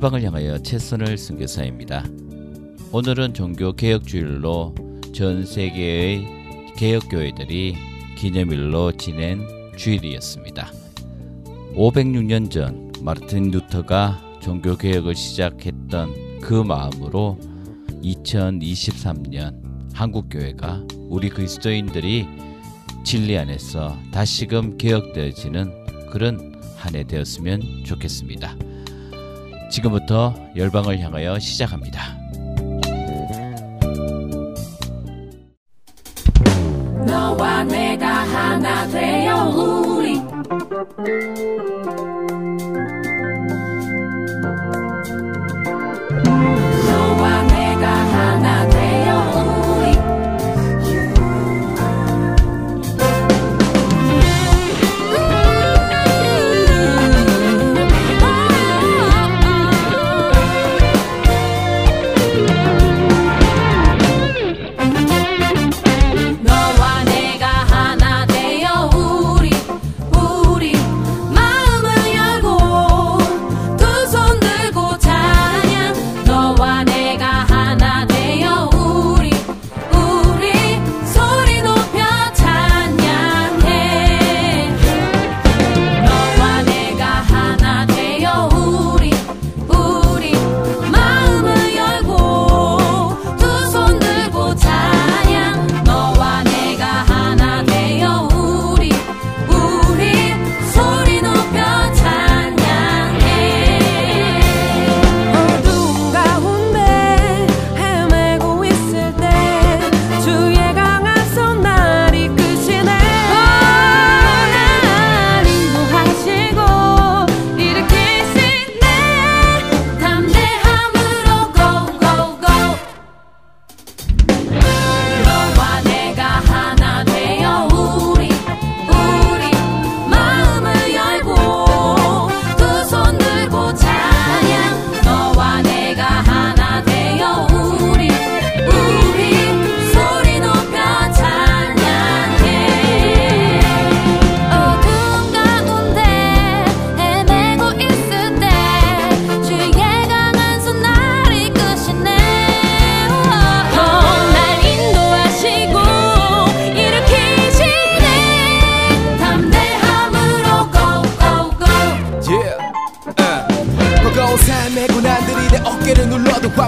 열방을 향하여 최선을 순교사입니다. 오늘은 종교 개혁 주일로 전 세계의 개혁 교회들이 기념일로 지낸 주일이었습니다. 506년 전 마르틴 루터가 종교 개혁을 시작했던 그 마음으로 2023년 한국 교회가 우리 그리스도인들이 진리 안에서 다시금 개혁되어지는 그런 한 해 되었으면 좋겠습니다. 지금부터 열방을 향하여 시작합니다.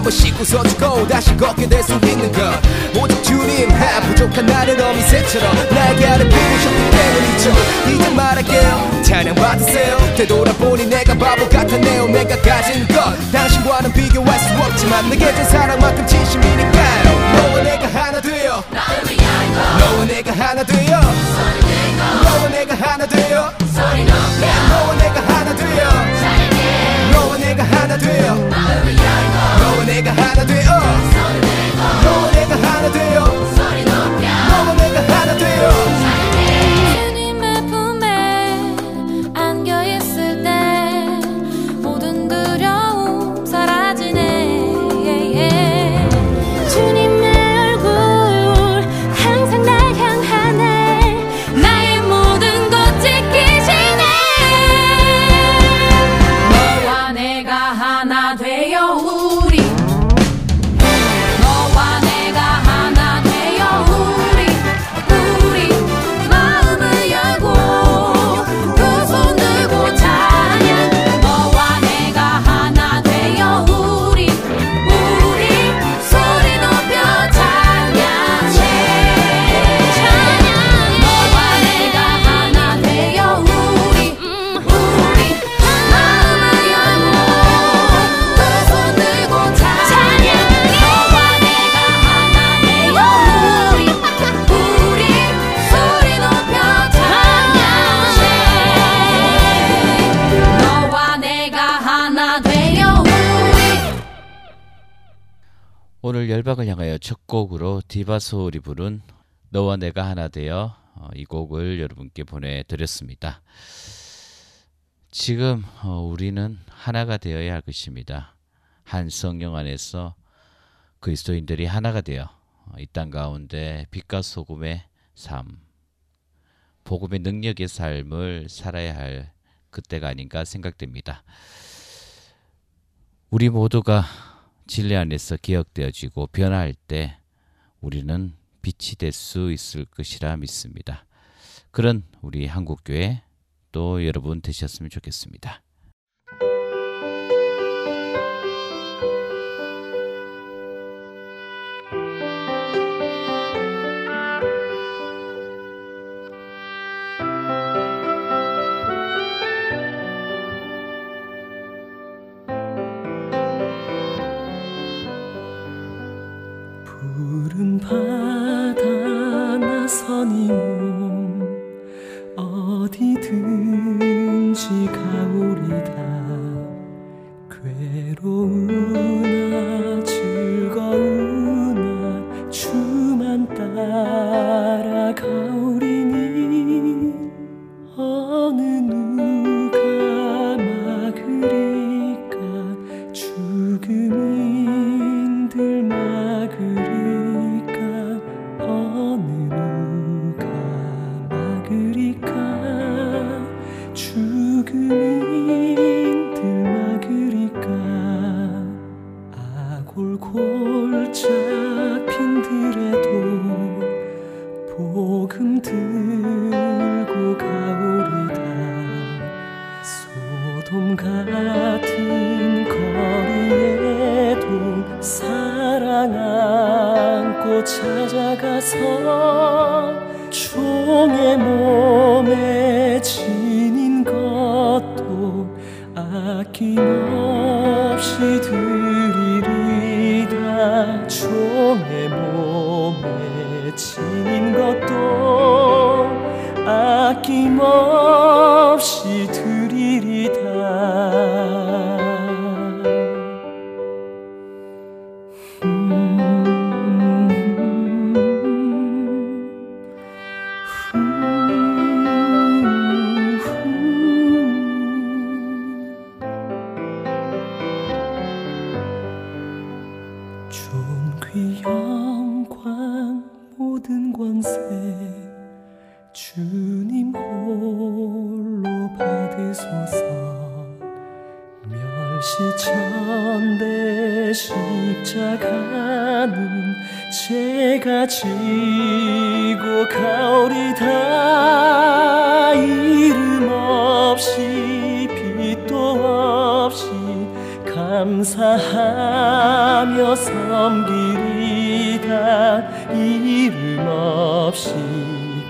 한 번씩 웃어주고 다시 걷게 될 수 있는 것. 오직 주님 하 부족한 나를 어미새처럼 나에게 아래 부으셨기 때문이죠. 이제 말할게요. 찬양 받으세요. 되돌아보니 내가 바보 같았네요 내가 가진 것. 당신과는 비교할 수 없지만 내게 준 사랑만큼 진심이니까요. 너와 내가 하나 되어. 너와 내가 하나 되어 오늘 열방을 향하여 첫 곡으로 디바소울이 부른 너와 내가 하나 되어 어, 이 곡을 여러분께 보내드렸습니다. 지금 어, 우리는 하나가 되어야 할 것입니다. 한 성령 안에서 그리스도인들이 하나가 되어 어, 이 땅 가운데 빛과 소금의 삶, 복음의 능력의 삶을 살아야 할 그때가 아닌가 생각됩니다. 우리 모두가 진리 안에서 기억되어지고 변화할 때 우리는 빛이 될 수 있을 것이라 믿습니다. 그런 우리 한국교회 또 여러분 되셨으면 좋겠습니다. 선이 몸 어디든지 가오리다. 괴로우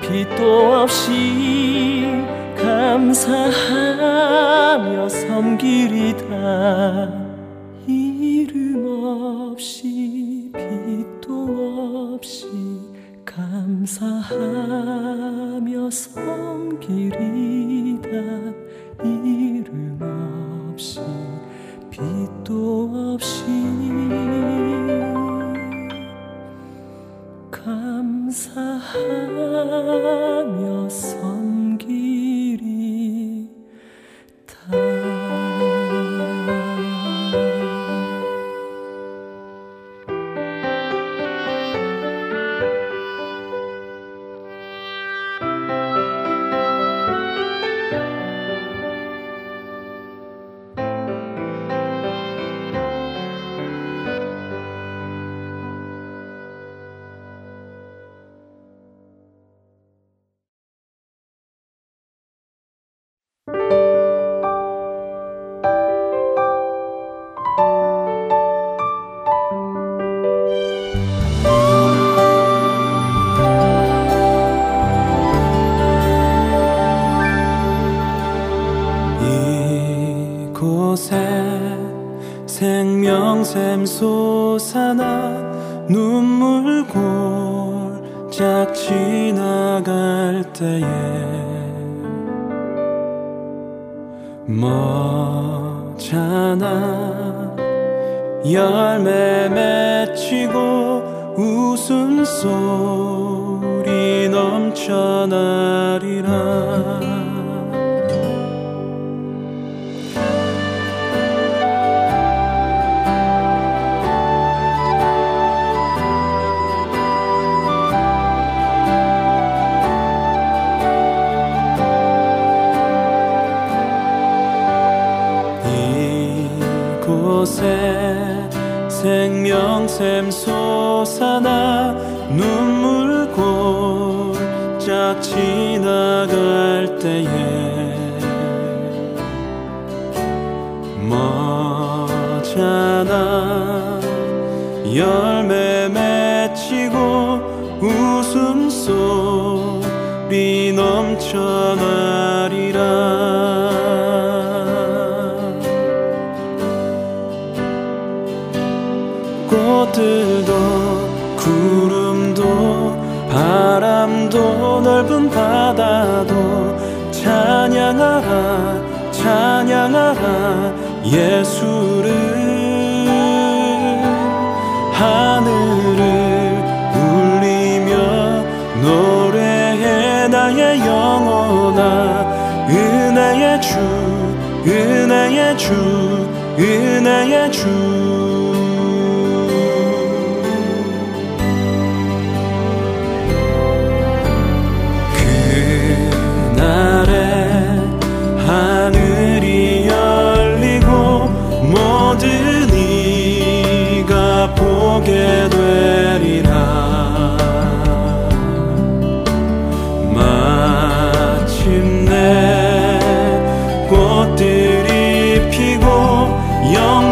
빛도 없이 감사하며 섬기리다. 이름 없이 빛도 없이 감사하며 섬기리다. 이름 없이 빛도 없이 감사하며 이곳에 생명샘 솟아나 지나갈 때에 머잖아 열매 맺히고 웃음소리 넘쳐나 향하라 예수를. 하늘을 울리며 노래해 나의 영혼아. 은혜의 주 은혜의 주 은혜의 주. 높이고 영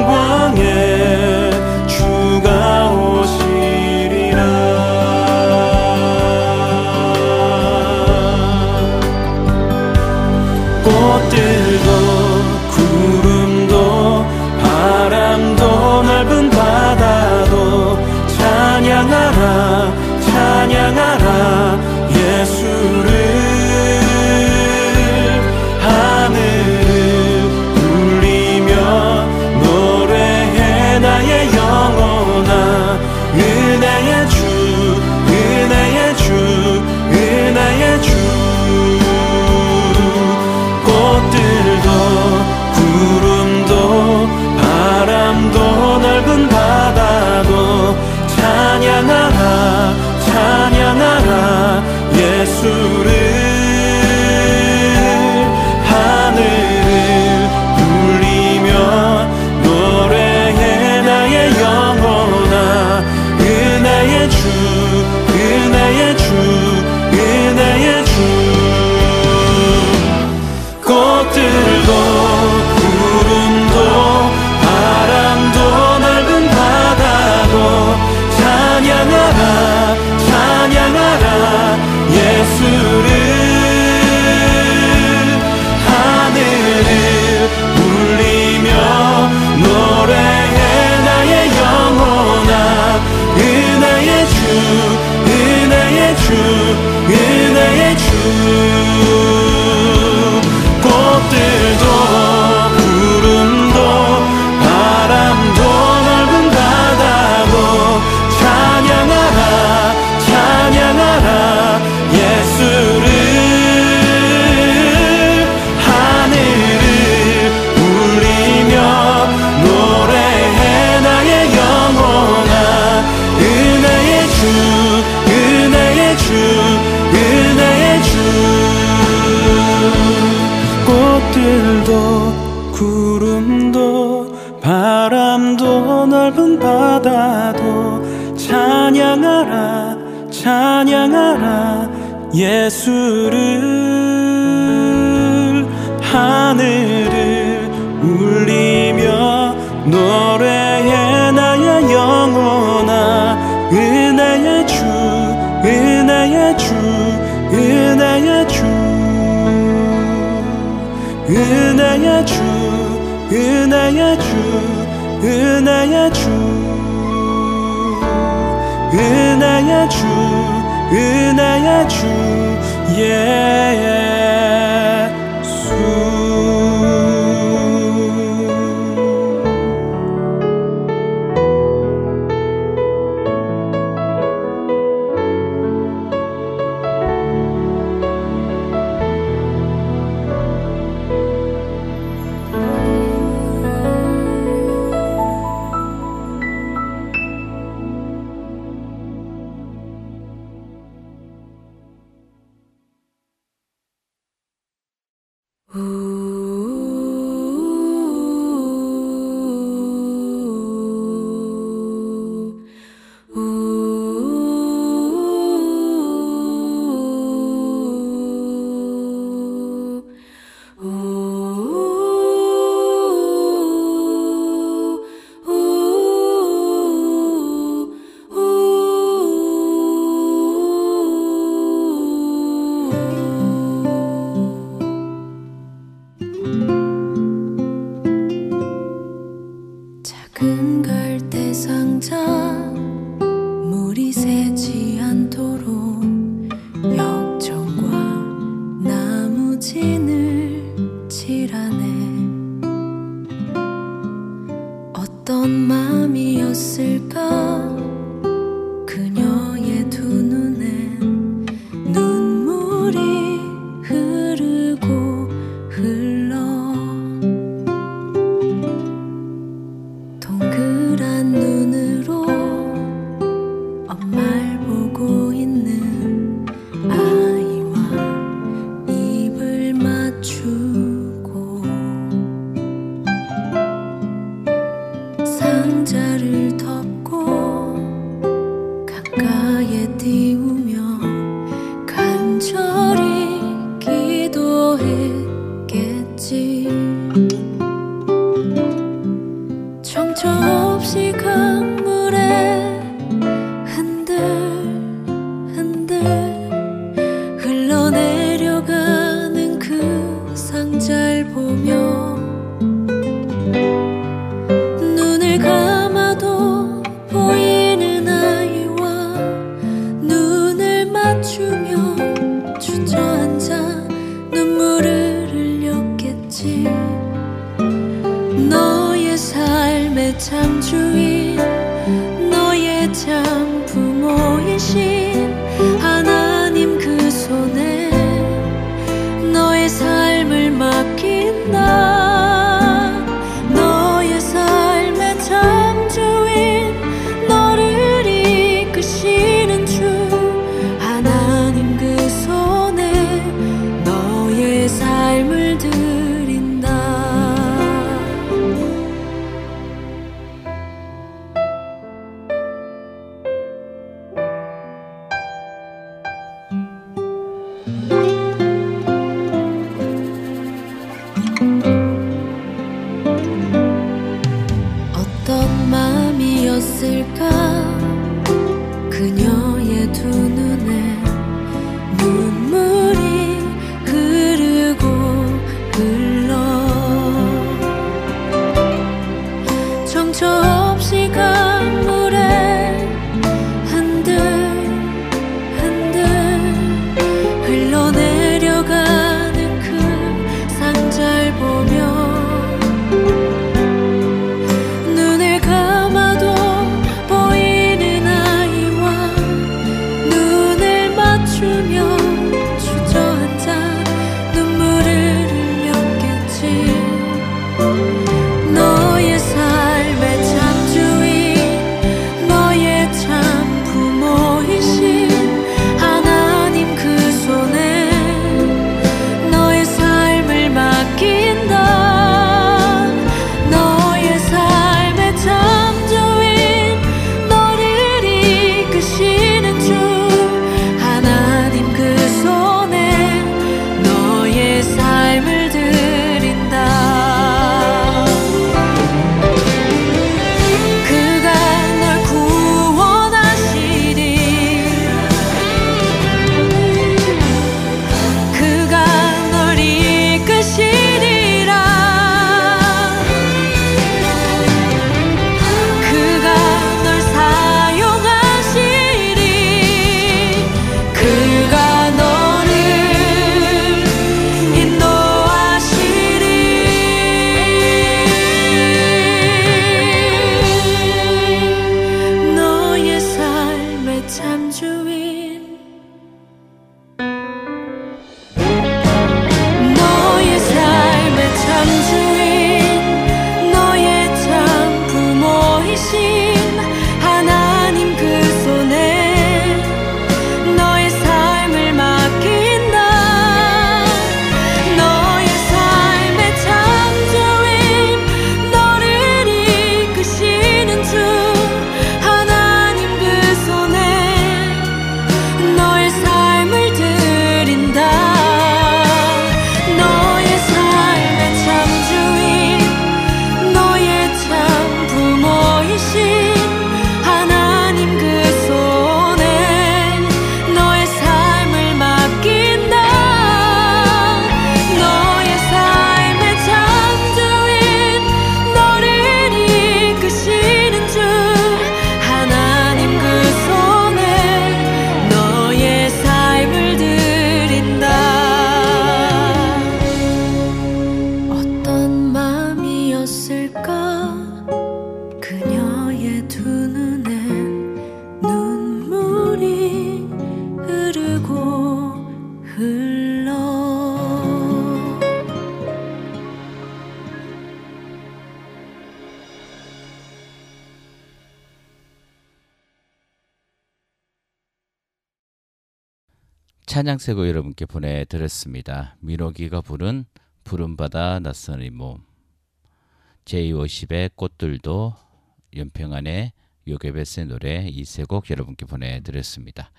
찬양세고 여러분께 보내드렸습니다. 민호기가 부른 푸른 바다 낯선 이몸 제250의 꽃들도 연평안의 요게베스의 노래 이 세 곡 여러분께 보내드렸습니다.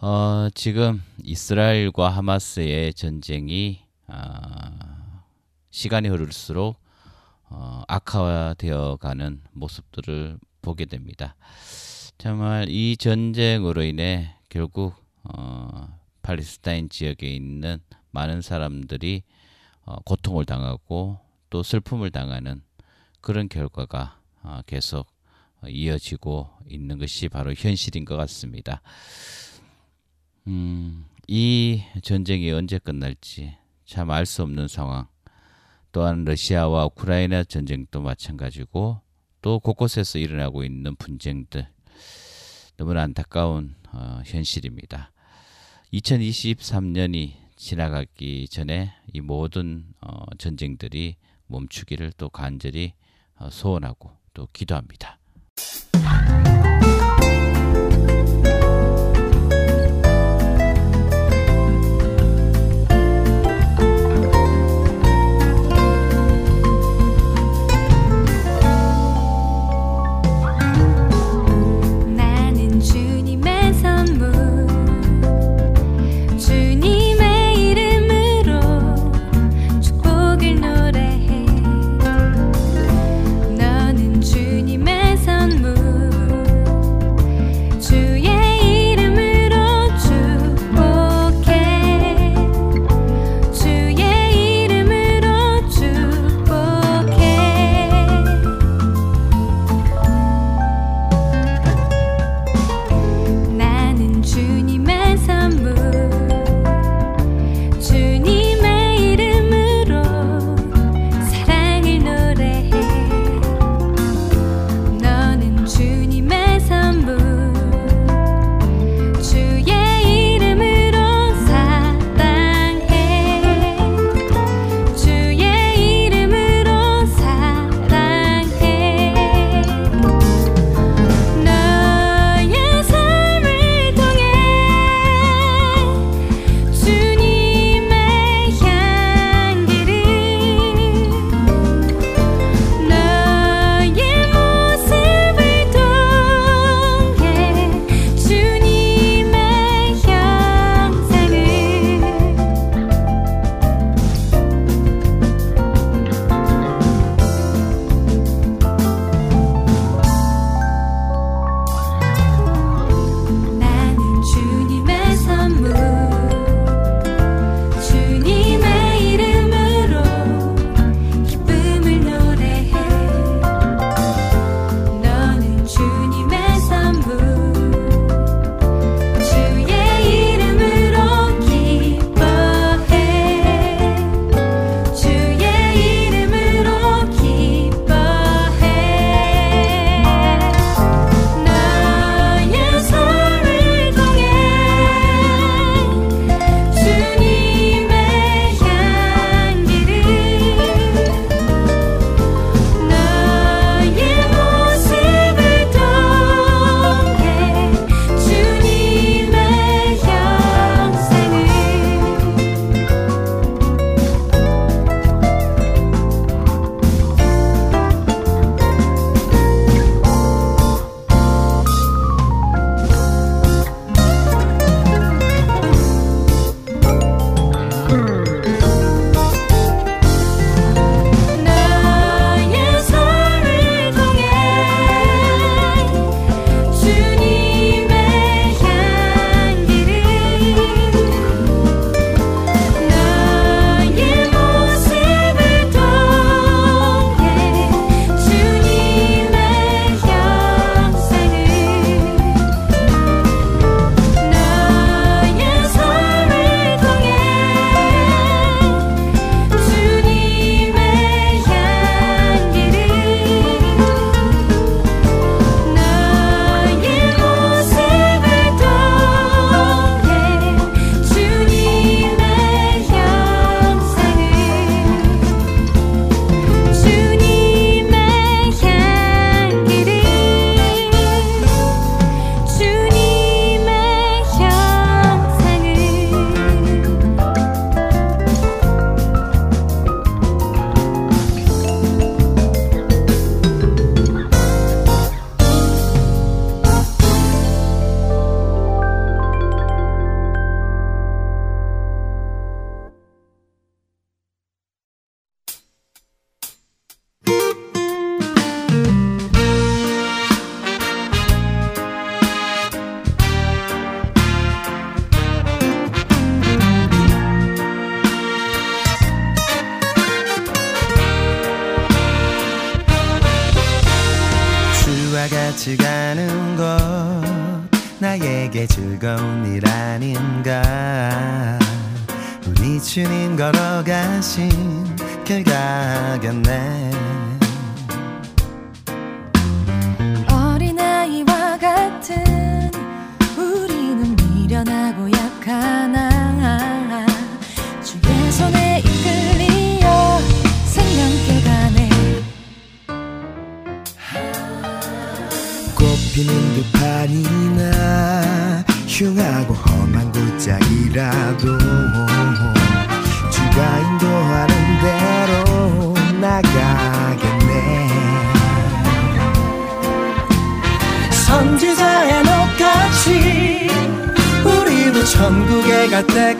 어, 지금 이스라엘과 하마스의 전쟁이 아, 시간이 흐를수록 어, 악화되어 가는 모습들을 보게 됩니다. 정말 이 전쟁으로 인해 결국 어, 팔레스타인 지역에 있는 많은 사람들이 어, 고통을 당하고 또 슬픔을 당하는 그런 결과가 어, 계속 이어지고 있는 것이 바로 현실인 것 같습니다. 음, 이 전쟁이 언제 끝날지 참 알 수 없는 상황. 또한 러시아와 우크라이나 전쟁도 마찬가지고 또 곳곳에서 일어나고 있는 분쟁들 너무나 안타까운 어, 현실입니다. 2023년이 지나가기 전에 이 모든 어, 전쟁들이 멈추기를 또 간절히 어, 소원하고 또 기도합니다.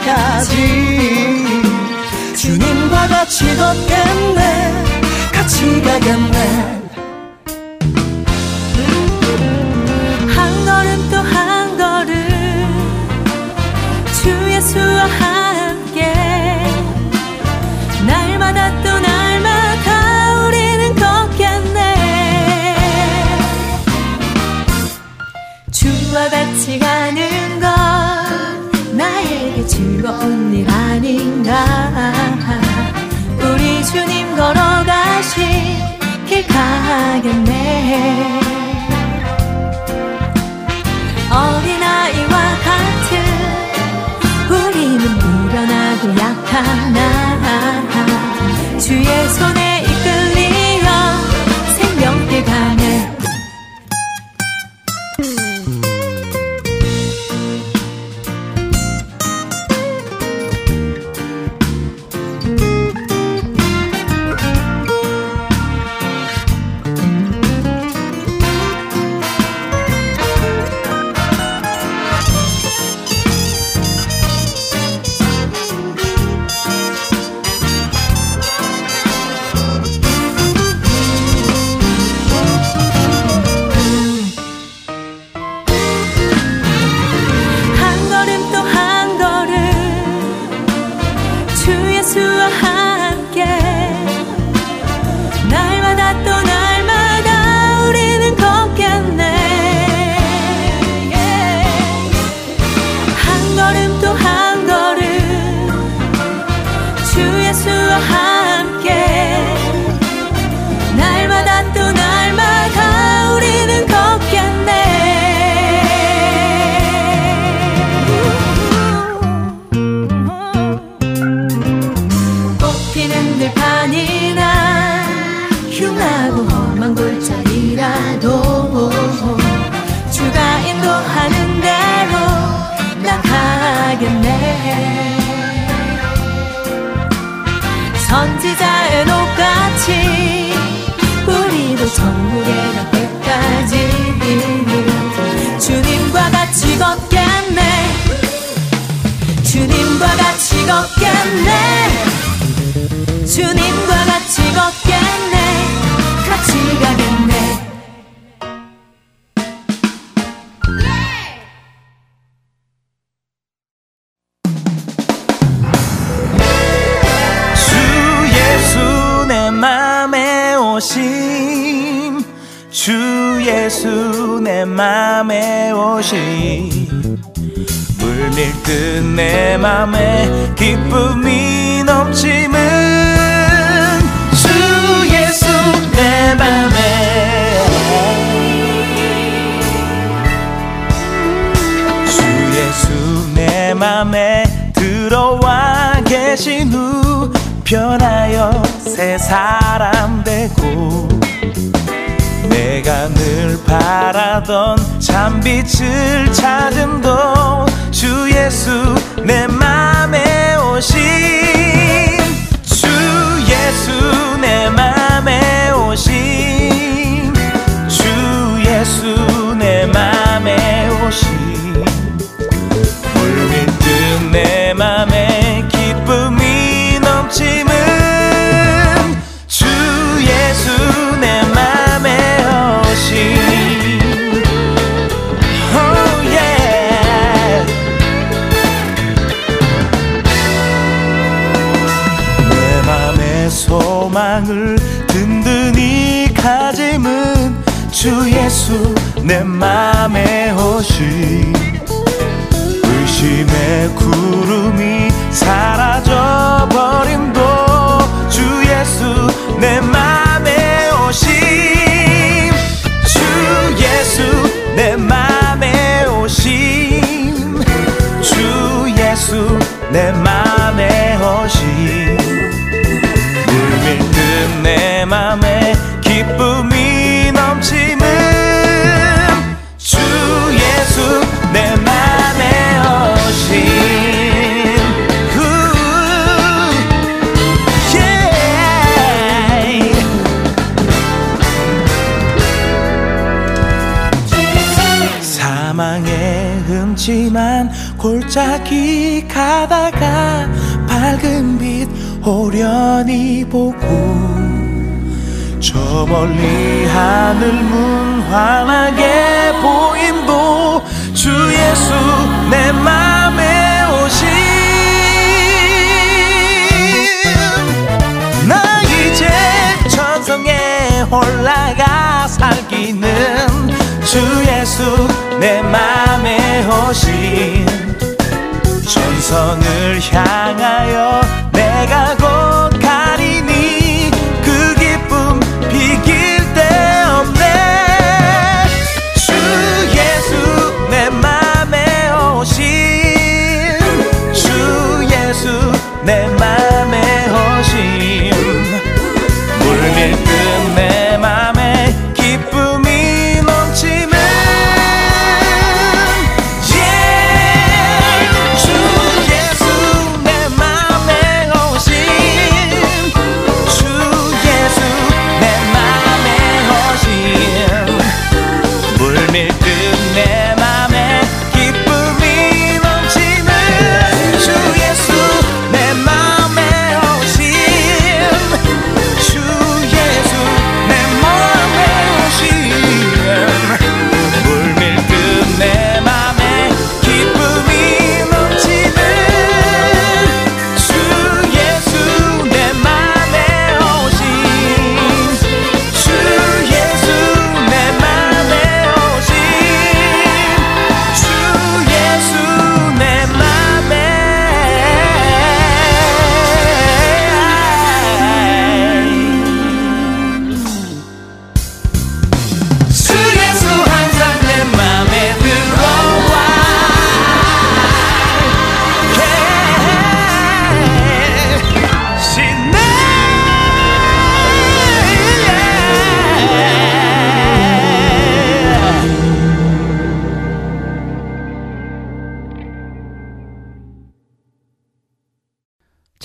끝까지 주님과 같이 걷겠네. 같이 가겠네. 하겠네. 어린아이와 같은 우리는 불어나고 약한 나라. 주의 손 내가 늘 바라던 참빛을 찾은 도주 예수 내 맘에 오신 주 예수 내 맘에 내 맘에 오심 물밀듯 내 맘에 기쁨이 넘치는 주 예수 내 후, yeah. 사망의 흠지만 골짜기 빛 호련히 보고 저 멀리 하늘 문 환하게 보임도 주 예수 내 맘에 오신. 나 이제 천성에 올라가 살기는 주 예수 내 맘에 오신. 전성을 향하여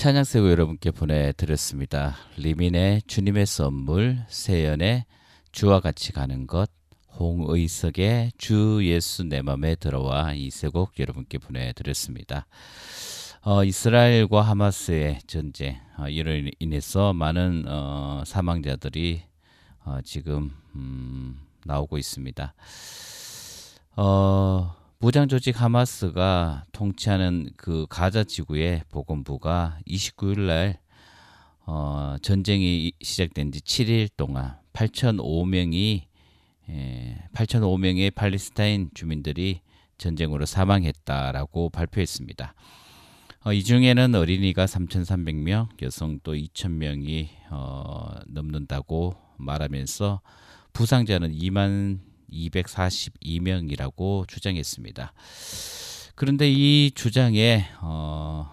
찬양세고 여러분께 보내드렸습니다. 리민의 주님의 선물, 세연의 주와 같이 가는 것, 홍의석의 주 예수 내 맘에 들어와 이 세 곡 여러분께 보내드렸습니다. 어, 이스라엘과 하마스의 전쟁 어, 이로 인해서 많은 어, 사망자들이 어, 지금 음, 나오고 있습니다. 어, 무장 조직 하마스가 통치하는 그 가자 지구의 보건부가 29일 날 어, 전쟁이 시작된 지 7일 동안 8,005명이 예, 8,005명의 팔레스타인 주민들이 전쟁으로 사망했다라고 발표했습니다. 어, 이 중에는 어린이가 3,300명, 여성 또 2,000명이 어, 넘는다고 말하면서 부상자는 2만 242명이라고 주장했습니다. 그런데 이 주장에 어,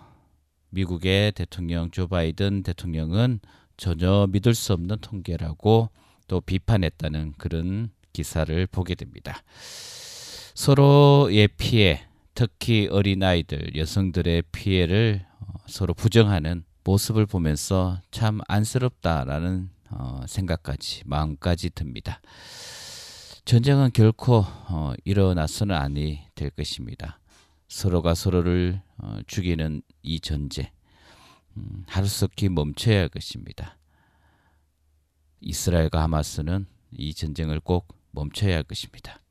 미국의 대통령 조 바이든 대통령은 전혀 믿을 수 없는 통계라고 또 비판했다는 그런 기사를 보게 됩니다. 서로의 피해, 특히 어린아이들, 여성들의 피해를 어, 서로 부정하는 모습을 보면서 참 안쓰럽다라는 어, 생각까지 마음까지 듭니다. 전쟁은 결코 어, 일어나서는 아니 될 것입니다. 서로가 서로를 어, 죽이는 이 전쟁 음, 하루속히 멈춰야 할 것입니다. 이스라엘과 하마스는 이 전쟁을 꼭 멈춰야 할 것입니다.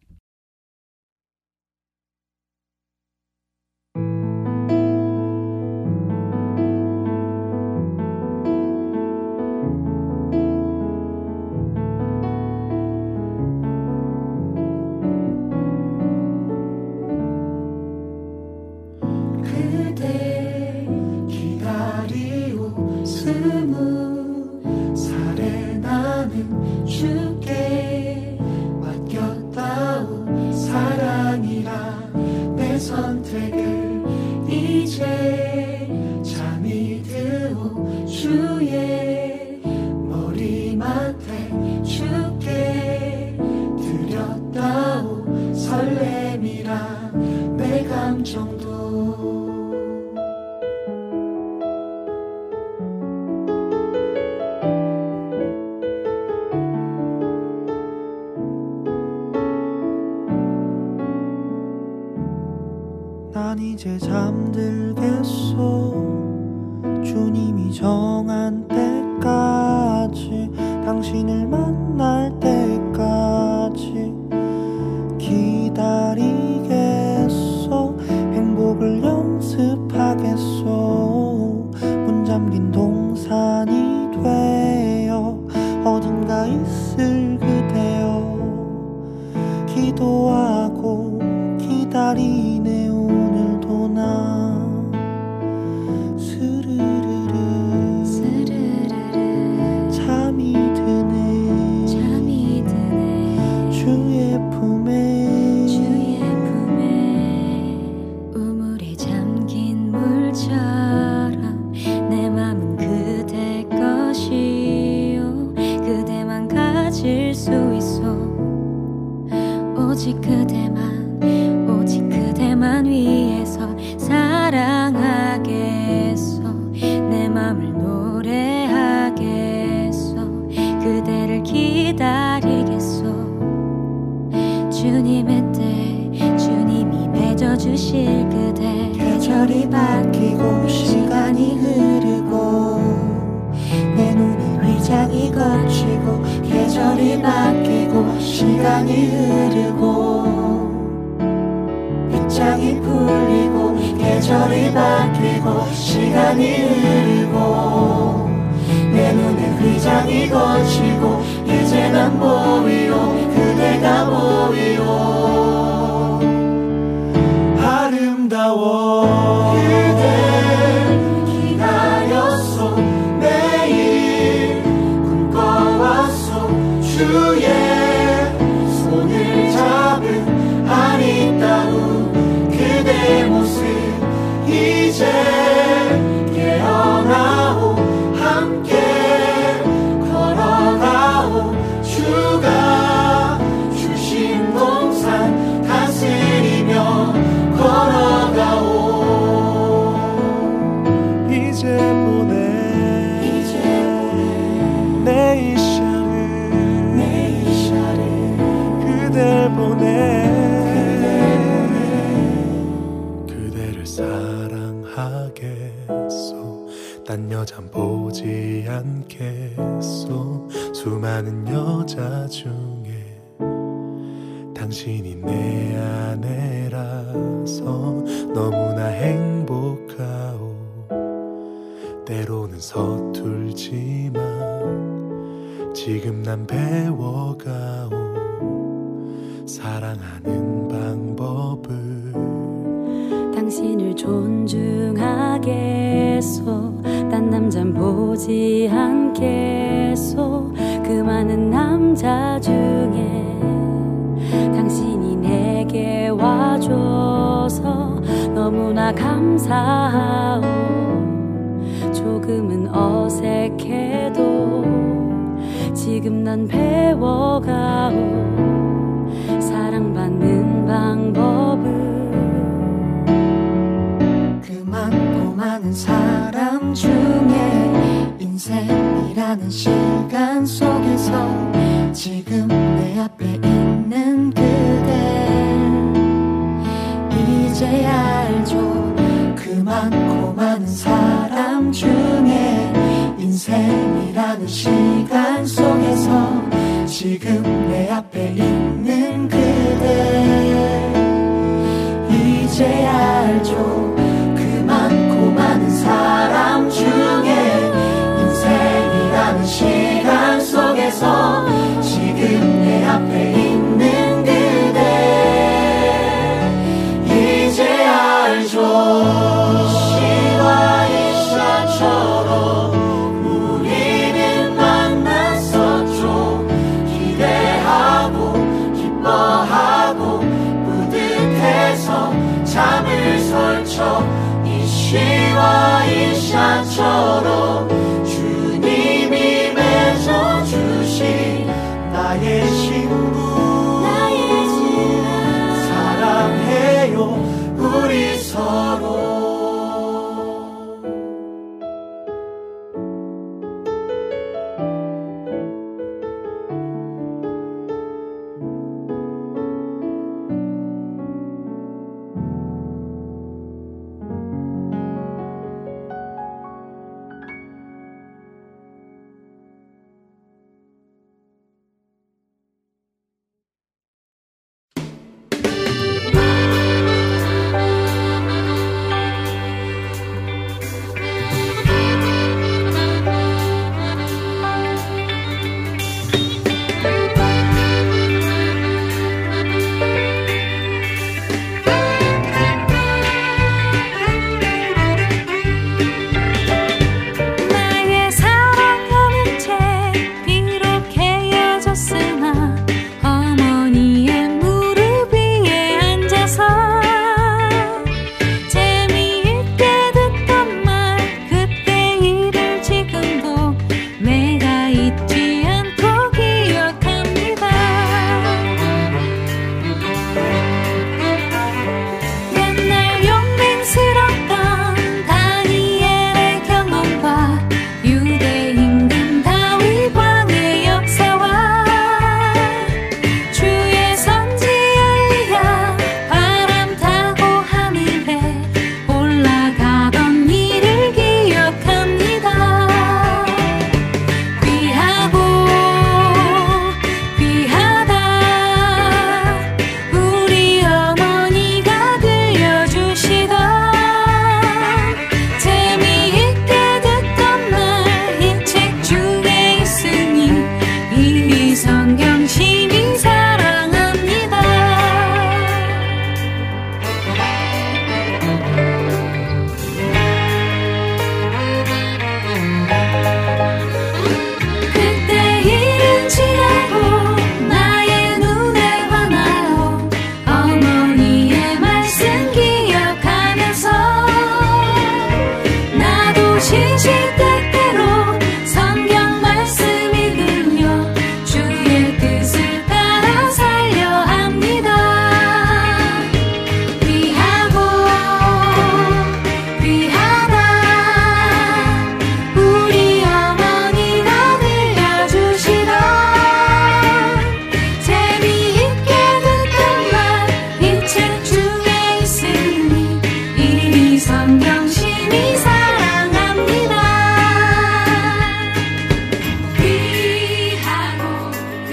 이제 잠들 이제 보내, 내 이샤를, 그댈 보내, 그댈 보내. 그대를 사랑하겠소. 딴 여잔 보지 않겠소. 수많은 여자 중 앞에서 지금 내 앞에 있는 그대 이제 알죠. 시와 이사처럼 우리는 만났었죠. 기대하고 기뻐하고 뿌듯해서 잠을 설쳐 이 시와 이사처럼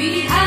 We have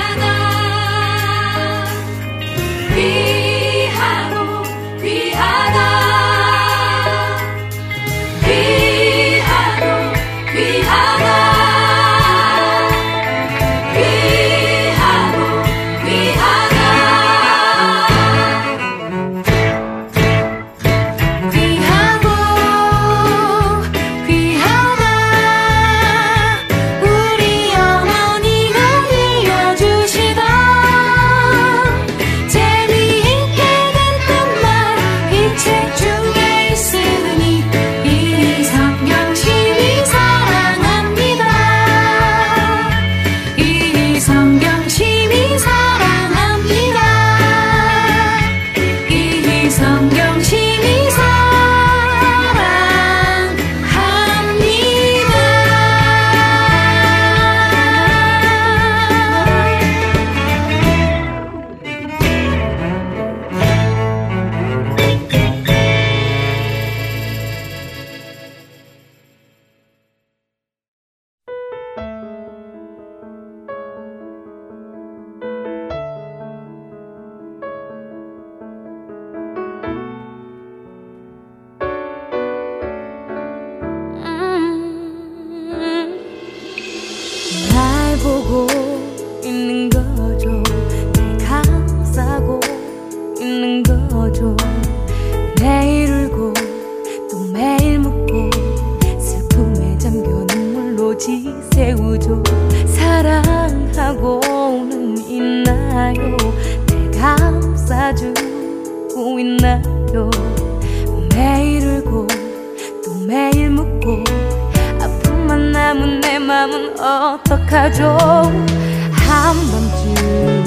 있나요? 내 감싸주고 있나요? 매일 울고 또 매일 묻고 아픔만 남은 내 맘은 어떡하죠? 한 번쯤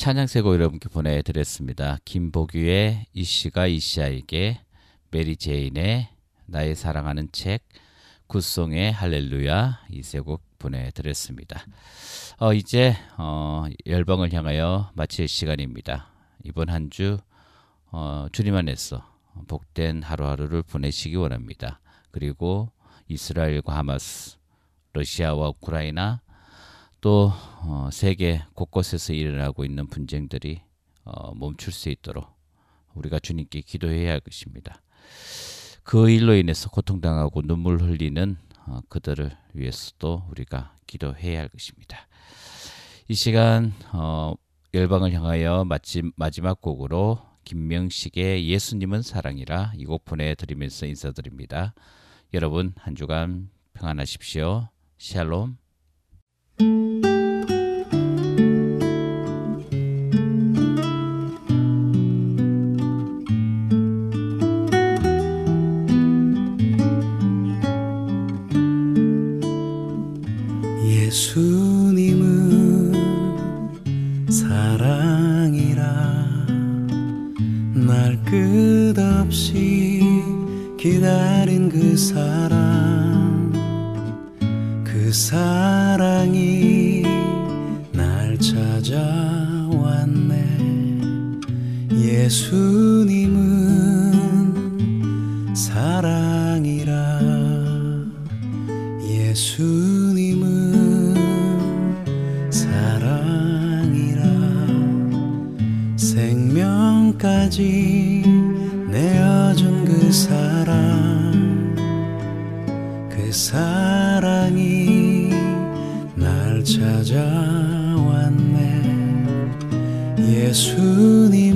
찬양세곡 여러분께 보내드렸습니다. 김보규의 이씨가 이씨아에게 메리 제인의 나의 사랑하는 책 굿송의 할렐루야 이세곡 보내드렸습니다. 어, 이제 어, 열방을 향하여 마칠 시간입니다. 이번 한주 어, 주님 안에서 복된 하루하루를 보내시기 원합니다. 그리고 이스라엘과 하마스, 러시아와 우크라이나 또 어, 세계 곳곳에서 일어나고 있는 분쟁들이 어, 멈출 수 있도록 우리가 주님께 기도해야 할 것입니다. 그 일로 인해서 고통당하고 눈물 흘리는 어, 그들을 위해서도 우리가 기도해야 할 것입니다. 이 시간 어, 열방을 향하여 마침, 마지막 곡으로 김명식의 예수님은 사랑이라 이 곡 보내드리면서 인사드립니다. 여러분 한 주간 평안하십시오. 샬롬. 예수 사랑이 날 찾아왔네. 예수님은 사랑이라. 예수님은 사랑이라. 생명까지 내어준 그 사랑 그 사랑 찾아왔네. 예수님